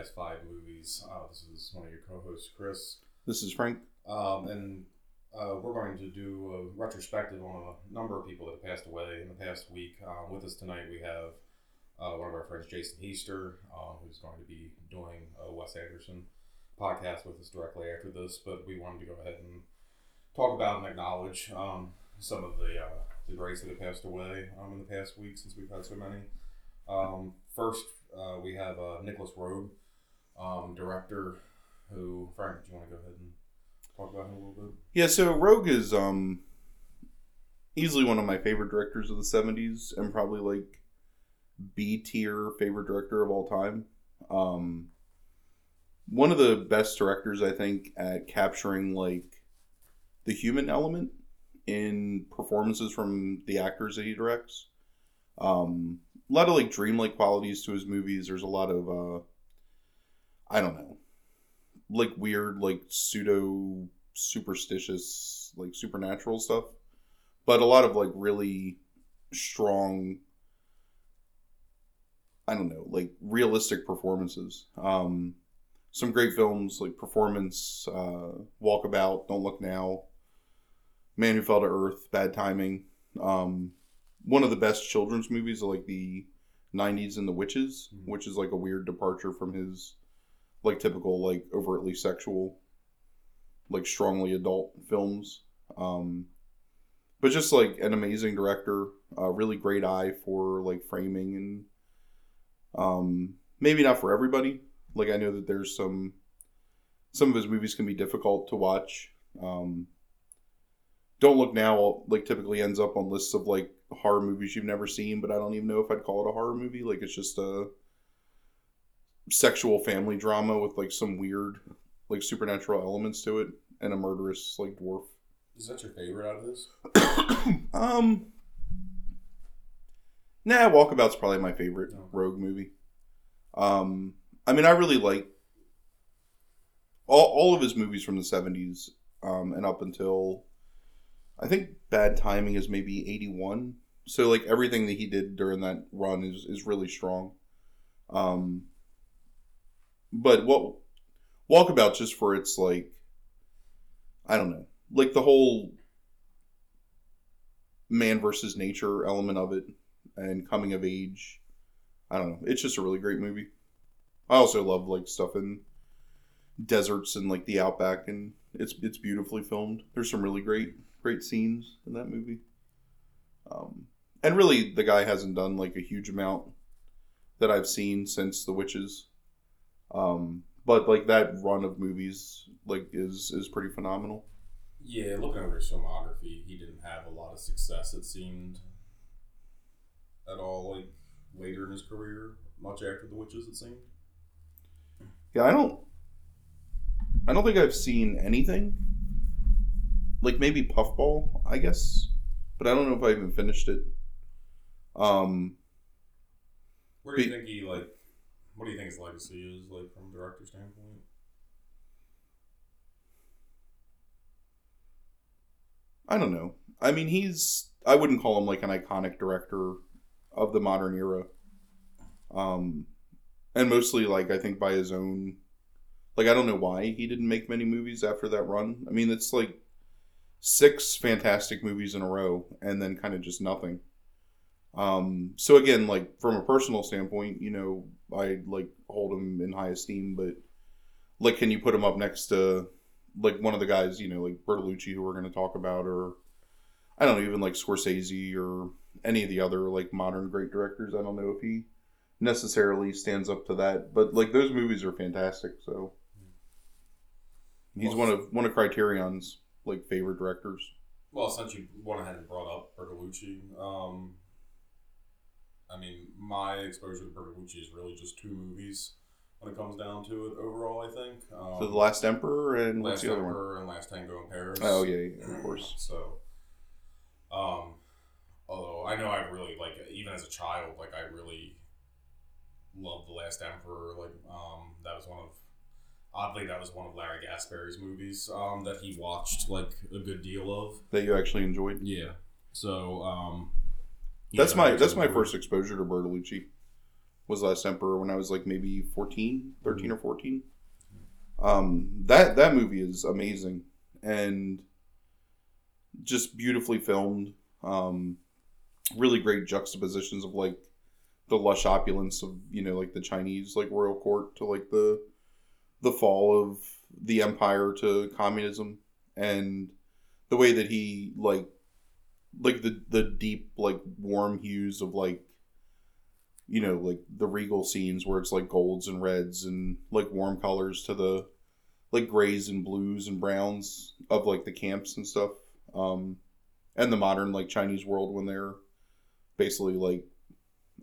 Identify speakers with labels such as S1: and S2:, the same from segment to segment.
S1: Guys Five Movies. Uh, this is one of your co-hosts, Chris,
S2: This is Frank.
S1: um, and uh, we're going to do a retrospective on a number of people that have passed away in the past week. Um, with us tonight, we have uh, one of our friends, Jason Heaster, um, who's going to be doing a Wes Anderson podcast with us directly after this. But we wanted to go ahead and talk about and acknowledge um, some of the uh, the greats that have passed away um, in the past week since we've had so many. Um, first, uh, we have uh, Nicolas Roeg, um, director, who Frank, do you want to go ahead and talk about him a little bit?
S2: Yeah, so Roeg is um easily one of my favorite directors of the '70s, and probably like B tier favorite director of all time. Um, one of the best directors, I think, at capturing like the human element in performances from the actors that he directs. Um, a lot of like dreamlike qualities to his movies. There's a lot of uh, I don't know, like weird, like pseudo superstitious, like supernatural stuff, but a lot of like really strong. I don't know, like realistic performances. Um, some great films like Performance, uh, Walkabout, Don't Look Now, Man Who Fell to Earth, Bad Timing. Um, one of the best children's movies of like the 90s and The Witches,
S1: Mhm.
S2: which is like a weird departure from his like typical like overtly sexual like strongly adult films. Um, but just like an amazing director, a really great eye for like framing and um, maybe not for everybody. Like I know that there's some some of his movies can be difficult to watch. Um, don't look now like typically ends up on lists of like horror movies you've never seen, but I don't even know if I'd call it a horror movie. Like it's just a sexual family drama with like some weird like supernatural elements to it and a murderous like dwarf.
S1: Is that your favorite out of this?
S2: um Nah, Walkabout's probably my favorite
S1: Okay.
S2: Roeg movie. Um I mean I really like all, all of his movies from the 70s um and up until I think Bad Timing is maybe 81. So like everything that he did during that run is is really strong. Um but what Walkabout just for its like I don't know, like the whole man versus nature element of it and coming of age. I don't know. It's just a really great movie. I also love like stuff in deserts and like the outback and it's it's beautifully filmed. There's some really great great scenes in that movie. Um and really the guy hasn't done like a huge amount that I've seen since The Witches. Um but like that run of movies like is is pretty phenomenal.
S1: Yeah, looking over his filmography, he didn't have a lot of success. It seemed at all like later in his career, much after The Witches. It seemed.
S2: Yeah, I don't. I don't think I've seen anything. Like maybe Puffball, I guess, but I don't know if I even finished it. Um,
S1: Where do you
S2: Be-
S1: think he like? What do you think his legacy is like from a director standpoint?
S2: I don't know. I mean, he's. I wouldn't call him like an iconic director of the modern era. Um, and mostly like I think by his own. Like I don't know why he didn't make many movies after that run. I mean, it's like six fantastic movies in a row, and then kind of just nothing. Um, so again, like from a personal standpoint, you know, I like hold him in high esteem, but like, can you put him up next to like one of the guys, you know, like Bertolucci, who we're going to talk about, or I don't know, even like Scorsese or any of the other like modern great directors. I don't know if he necessarily stands up to that, but like those movies are fantastic. So he's one of one of Criterion's like favorite directors.
S1: Well, since you went ahead and brought up Bertolucci, um, I mean, my exposure to Bertolucci is really just two movies when it comes down to it. Overall, I think. Um,
S2: So the Last Emperor and what's
S1: Last
S2: the other one?
S1: Emperor and Last Tango in Paris.
S2: Oh yeah, yeah, of course.
S1: So, um, although I know I really like, even as a child, like I really loved the Last Emperor. Like, um, that was one of, oddly, that was one of Larry Gasperry's movies, um, that he watched like a good deal of.
S2: That you actually enjoyed.
S1: Yeah. So, um,
S2: That's
S1: yeah,
S2: my that's my first exposure to Bertolucci. was Last Emperor when I was like maybe 14, 13 or 14. Um, that that movie is amazing and just beautifully filmed. Um, really great juxtapositions of like the lush opulence of you know like the Chinese like royal court to like the the fall of the empire to communism and the way that he like like the the deep like warm hues of like you know like the regal scenes where it's like golds and reds and like warm colors to the like grays and blues and browns of like the camps and stuff. Um and the modern like chinese world when they're basically like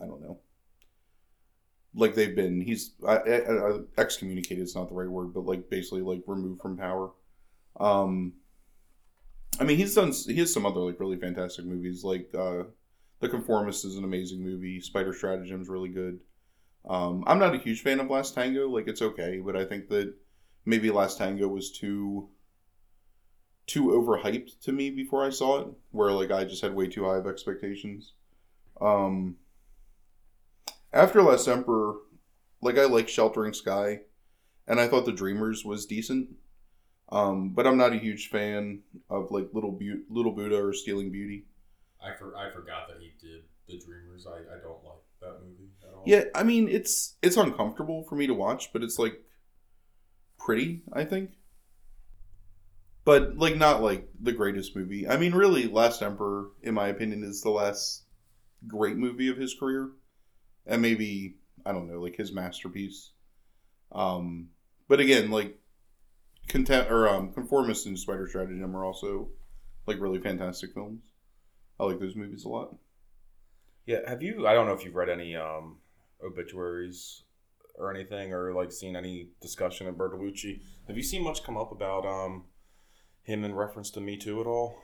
S2: i don't know. Like they've been he's I, I, I, excommunicated is not the right word but like basically like removed from power. Um i mean he's done he has some other like really fantastic movies like uh the conformist is an amazing movie. Spider Stratagem is really good. Um i'm not a huge fan of last tango like it's okay but i think that maybe last tango was too too overhyped to me before i saw it where like i just had way too high of expectations. Um after Last Emperor, like I like Sheltering Sky, and I thought The Dreamers was decent. Um, but I'm not a huge fan of like Little Bu- Little Buddha or Stealing Beauty.
S3: I for, I forgot that he did The Dreamers. I, I don't like that movie at all.
S2: Yeah, I mean it's it's uncomfortable for me to watch, but it's like pretty, I think. But like not like the greatest movie. I mean, really, Last Emperor, in my opinion, is the last great movie of his career and maybe I don't know, like his masterpiece. Um, but again, like content or um, conformist and Spider Stratagem are also like really fantastic films. I like those movies a lot.
S1: Yeah, have you? I don't know if you've read any um, obituaries or anything, or like seen any discussion of Bertolucci. Have you seen much come up about um, him in reference to Me Too at all?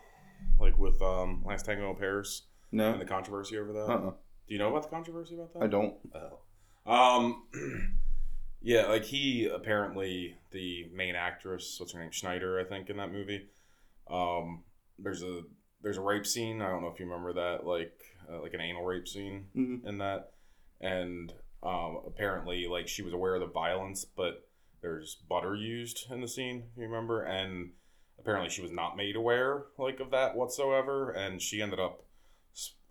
S1: Like with um, Last Tango in Paris
S2: No,
S1: and the controversy over that.
S2: uh-uh.
S1: Do you know about the controversy about that?
S2: I don't.
S1: Oh. Um, yeah, like he apparently the main actress, what's her name, Schneider, I think, in that movie. Um, there's a there's a rape scene. I don't know if you remember that, like uh, like an anal rape scene
S2: Mhm.
S1: in that, and um, apparently like she was aware of the violence, but there's butter used in the scene. If you remember, and apparently she was not made aware like of that whatsoever, and she ended up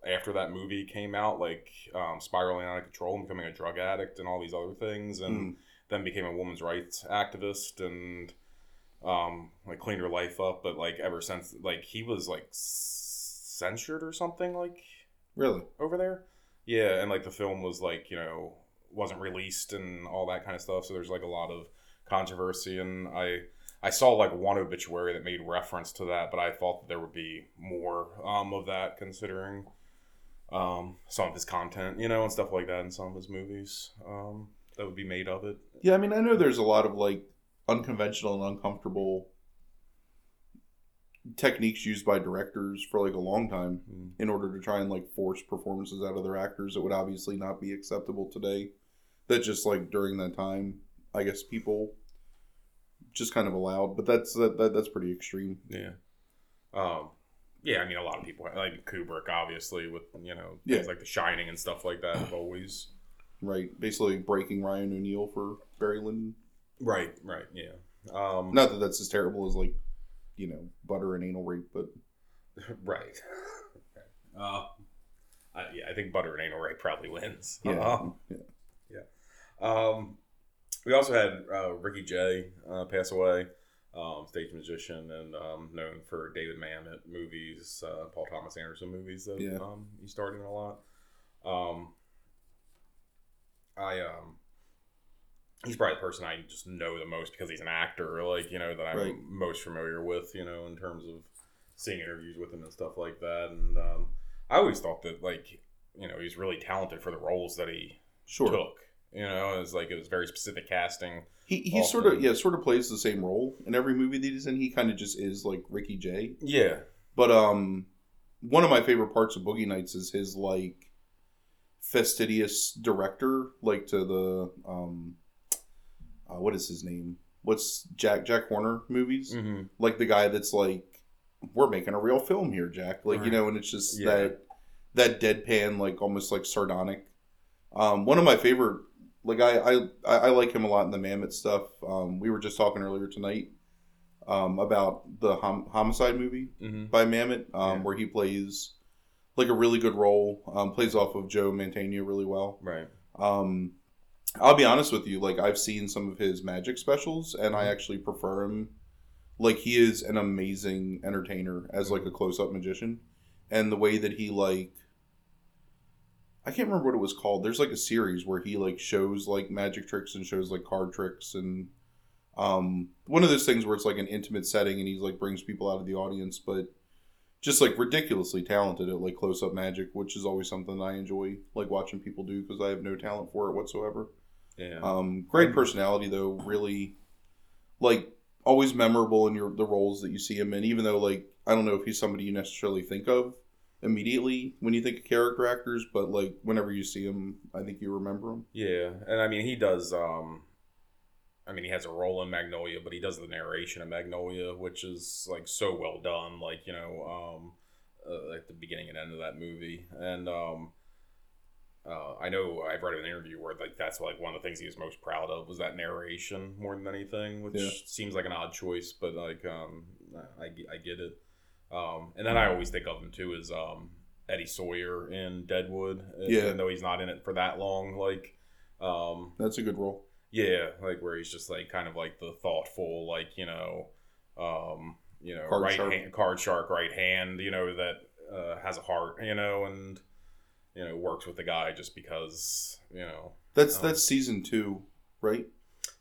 S1: after that movie came out, like um, spiraling out of control and becoming a drug addict and all these other things, and
S2: Mm.
S1: then became a woman's rights activist and um, like cleaned her life up. But like ever since, like he was like censured or something like
S2: Really?
S1: over there. Yeah, and like the film was like you know wasn't released and all that kind of stuff. So there's like a lot of controversy, and I I saw like one obituary that made reference to that, but I thought that there would be more um, of that considering um, some of his content, you know, and stuff like that in some of his movies um, that would be made of it.
S2: Yeah, I mean, I know there's a lot of like unconventional and uncomfortable techniques used by directors for like a long time
S1: Mm.
S2: in order to try and like force performances out of their actors that would obviously not be acceptable today. That just like during that time, I guess people just kind of allowed, but that's that, that that's pretty extreme.
S1: Yeah. Um, yeah, I mean, a lot of people like Kubrick, obviously, with you know
S2: Yeah.
S1: things like The Shining and stuff like that. Have always
S2: Right, basically breaking Ryan O'Neal for Barry Lyndon.
S1: right, right, yeah. Um,
S2: Not that that's as terrible as like, you know, butter and anal rape, but
S1: right. Uh, I, yeah, I think Butter and Anal rape probably wins.
S2: yeah,
S1: Uh,
S2: yeah.
S1: Um, we also had uh, Ricky Jay uh, pass away, um, stage musician and um, known for David Mamet movies, uh, Paul Thomas Anderson movies that
S2: Yeah.
S1: um, he starred in a lot. Um, I um, he's probably the person I just know the most because he's an actor, like you know that I'm
S2: Right.
S1: most familiar with, you know, in terms of seeing interviews with him and stuff like that. And um, I always thought that like you know he's really talented for the roles that he
S2: Sure.
S1: took. You know, it was like it was very specific casting.
S2: He he sort of yeah sort of plays the same role in every movie that he's in. He kind of just is like Ricky Jay.
S1: Yeah,
S2: But um, one of my favorite parts of Boogie Nights is his like fastidious director, like to the um, uh, what is his name? What's Jack Jack Horner movies?
S1: mm-hmm.
S2: Like the guy that's like, we're making a real film here, Jack. Like you know, and it's just
S1: Yeah.
S2: that that deadpan, like almost like sardonic Um, one of my favorite, like I, I, I like him a lot in the Mamet stuff. Um, we were just talking earlier tonight um, about the hom- homicide movie
S1: Mm-hmm.
S2: by Mamet, um,
S1: Yeah.
S2: where he plays like a really good role. Um, plays off of Joe Mantegna really well.
S1: Right.
S2: Um, I'll be honest with you, like I've seen some of his magic specials, and
S1: Mm-hmm.
S2: I actually prefer him. Like he is an amazing entertainer as like a close up magician, and the way that he like. I can't remember what it was called. There's like a series where he like shows like magic tricks and shows like card tricks and um one of those things where it's like an intimate setting and he's like brings people out of the audience but just like ridiculously talented at like close up magic, which is always something I enjoy like watching people do because I have no talent for it whatsoever.
S1: Yeah.
S2: Um, great personality though, really like always memorable in your the roles that you see him in. Even though like I don't know if he's somebody you necessarily think of immediately when you think of character actors, but like whenever you see him, I think you remember him.
S1: Yeah, and I mean he does. um I mean he has a role in Magnolia, but he does the narration of Magnolia, which is like so well done. Like you know, um uh, at the beginning and end of that movie, and um uh, I know I've read an interview where like that's like one of the things he was most proud of was that narration more than anything, which
S2: Yeah.
S1: seems like an odd choice, but like um I, I get it. Um, and then I always think of him too as um, Eddie Sawyer in Deadwood,
S2: Yeah.
S1: even though he's not in it for that long. Like, um,
S2: That's a good role.
S1: yeah, like where he's just like kind of like the thoughtful, like you know, um, you know,
S2: Card
S1: right
S2: shark.
S1: hand, card shark, right hand, you know, that uh, has a heart, you know, and you know works with the guy just because, you know.
S2: That's
S1: Um,
S2: that's season two, right?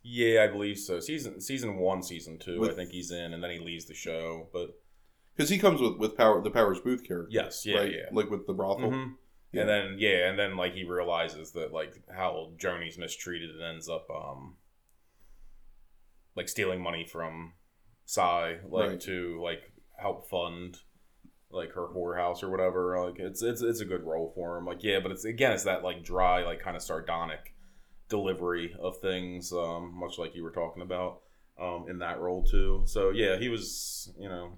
S1: Yeah, I believe so. Season season one, season two, I think he's in, and then he leaves the show. But
S2: Because he comes with with power the Powers Boothe character,
S1: yes, yeah,
S2: right?
S1: yeah.
S2: Like with the brothel.
S1: Mhm.
S2: Yeah.
S1: And then yeah, and then like he realizes that like how Joanie's mistreated and ends up um like stealing money from Cy like
S2: Right.
S1: to like help fund like her whorehouse or whatever. Like it's it's it's a good role for him. Like yeah, but it's again it's that like dry like kind of sardonic delivery of things, um, much like you were talking about um, in that role too. So yeah, he was you know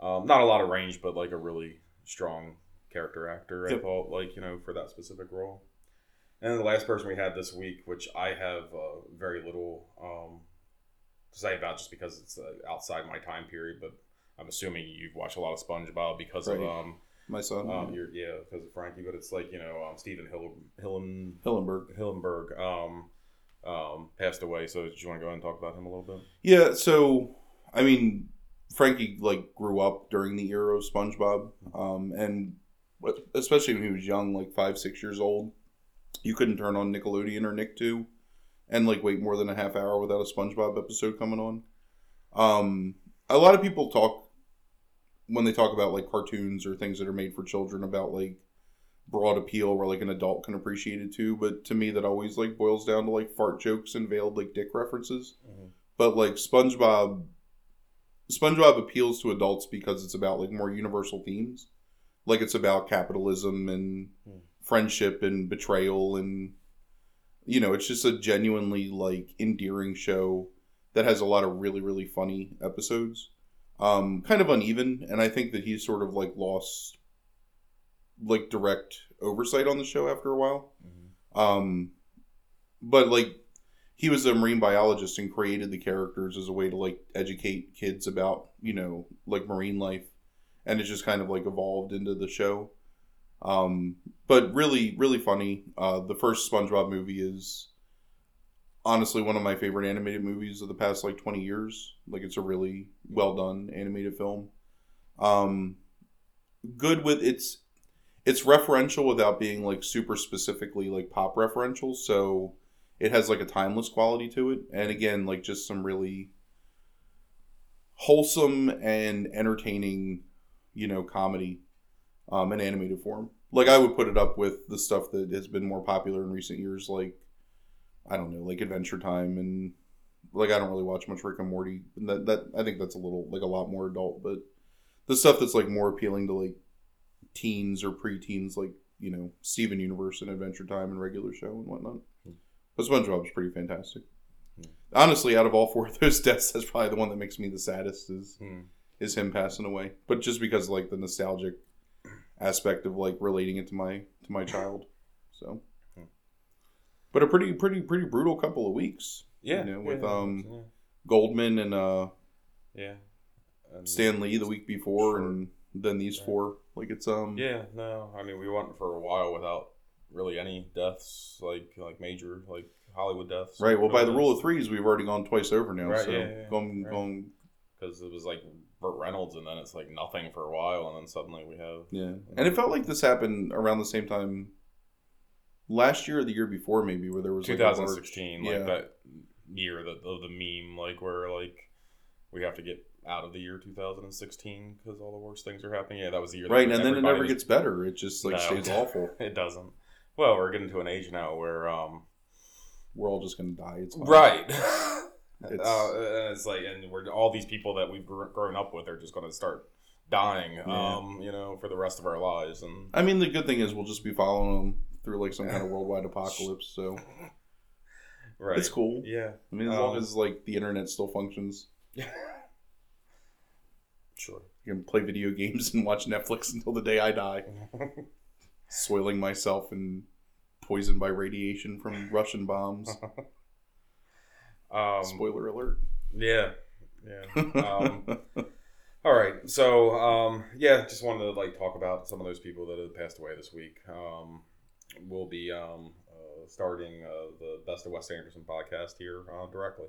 S1: um, not a lot of range, but like a really strong character actor. I
S2: Yep.
S1: thought like you know for that specific role. And then the last person we had this week, which I have uh, very little um, to say about, just because it's uh, outside my time period, but. I'm assuming you've watched a lot of SpongeBob because of um,
S2: My son,
S1: um your yeah because of Frankie, but it's like you know um, Stephen Hill Hillen
S2: Hillenberg.
S1: Hillenberg um, um, passed away. So, do you want to go ahead and talk about him a little bit?
S2: Yeah, so I mean, Frankie like grew up during the era of SpongeBob, um, and especially when he was young, like five, six years old, you couldn't turn on Nickelodeon or Nick Two, and like wait more than a half hour without a SpongeBob episode coming on. Um, a lot of people talk when they talk about like cartoons or things that are made for children about like broad appeal where like an adult can appreciate it too but to me that always like boils down to like fart jokes and veiled like dick references but like SpongeBob SpongeBob appeals to adults because it's about like more universal themes. Like it's about capitalism and
S1: Hmm.
S2: friendship and betrayal and you know, it's just a genuinely like endearing show that has a lot of really really funny episodes. Um kind of uneven and I think that he's sort of like lost like direct oversight on the show after a while. Um, but like he was a marine biologist and created the characters as a way to like educate kids about you know like marine life, and it just kind of like evolved into the show. Um, but really, really funny. Uh, the first SpongeBob movie is honestly one of my favorite animated movies of the past like 20 years like it's a really well done animated film um good with it's it's referential without being like super specifically like pop referential so it has like a timeless quality to it. And again like just some really wholesome and entertaining you know comedy um in animated form. Like i would put it up with the stuff that has been more popular in recent years like i don't know like adventure time and like i don't really watch much rick and morty. And that, that i think that's a little like a lot more adult but the stuff that's like more appealing to like teens or preteens like you know steven universe and adventure time and regular show and whatnot. But SpongeBob's pretty fantastic.
S1: Hmm.
S2: Honestly, out of all four of those deaths, that's probably the one that makes me the saddest is
S1: Hmm.
S2: is him passing away. But just because like the nostalgic aspect of like relating it to my to my child. So but a pretty pretty pretty brutal couple of weeks.
S1: Yeah,
S2: You know, with,
S1: yeah,
S2: um,
S1: yeah,
S2: Goldman and uh,
S1: yeah. And-
S2: Stan Lee the week before,
S1: Sure.
S2: and then these
S1: Right.
S2: four. Like it's um
S1: Yeah, no, I mean we went for a while without really any deaths, like like major like Hollywood deaths.
S2: right. Well, by the rule of threes, we've already gone twice over now.
S1: Right,
S2: so
S1: yeah, yeah,
S2: going
S1: Right.
S2: going
S1: because it was like Burt Reynolds, and then it's like nothing for a while, and then suddenly we have
S2: yeah, and it felt like this happened around the same time. Last year or the year before, maybe where there was like a large-
S1: 2016,
S2: yeah.
S1: like that year that of the meme, like where like we have to get out of the year 2016 because all the worst things are happening. Yeah, that was the year.
S2: right, and then it never gets better. It just like
S1: No.
S2: stays awful.
S1: It doesn't. Well, we're getting to an age now where um
S2: We're all just gonna die. It's fine.
S1: right.
S2: It's-
S1: uh, and it's like, and we're all these people that we've gr- grown up with are just going to start dying,
S2: Yeah.
S1: um, you know, for the rest of our lives, and
S2: I mean, the good thing is we'll just be following them through like some kind of worldwide apocalypse. So
S1: right,
S2: it's cool.
S1: yeah,
S2: I mean, as long
S1: Um,
S2: as like the internet still functions,
S1: sure.
S2: you can play video games and watch Netflix until the day I die, soiling myself and poisoned by radiation from Russian bombs.
S1: um,
S2: Spoiler alert.
S1: yeah, yeah. Um, all right, so um, yeah, just wanted to like talk about some of those people that have passed away this week. Um, we'll be um, uh, starting uh, the Best of Wes Anderson podcast here uh, directly.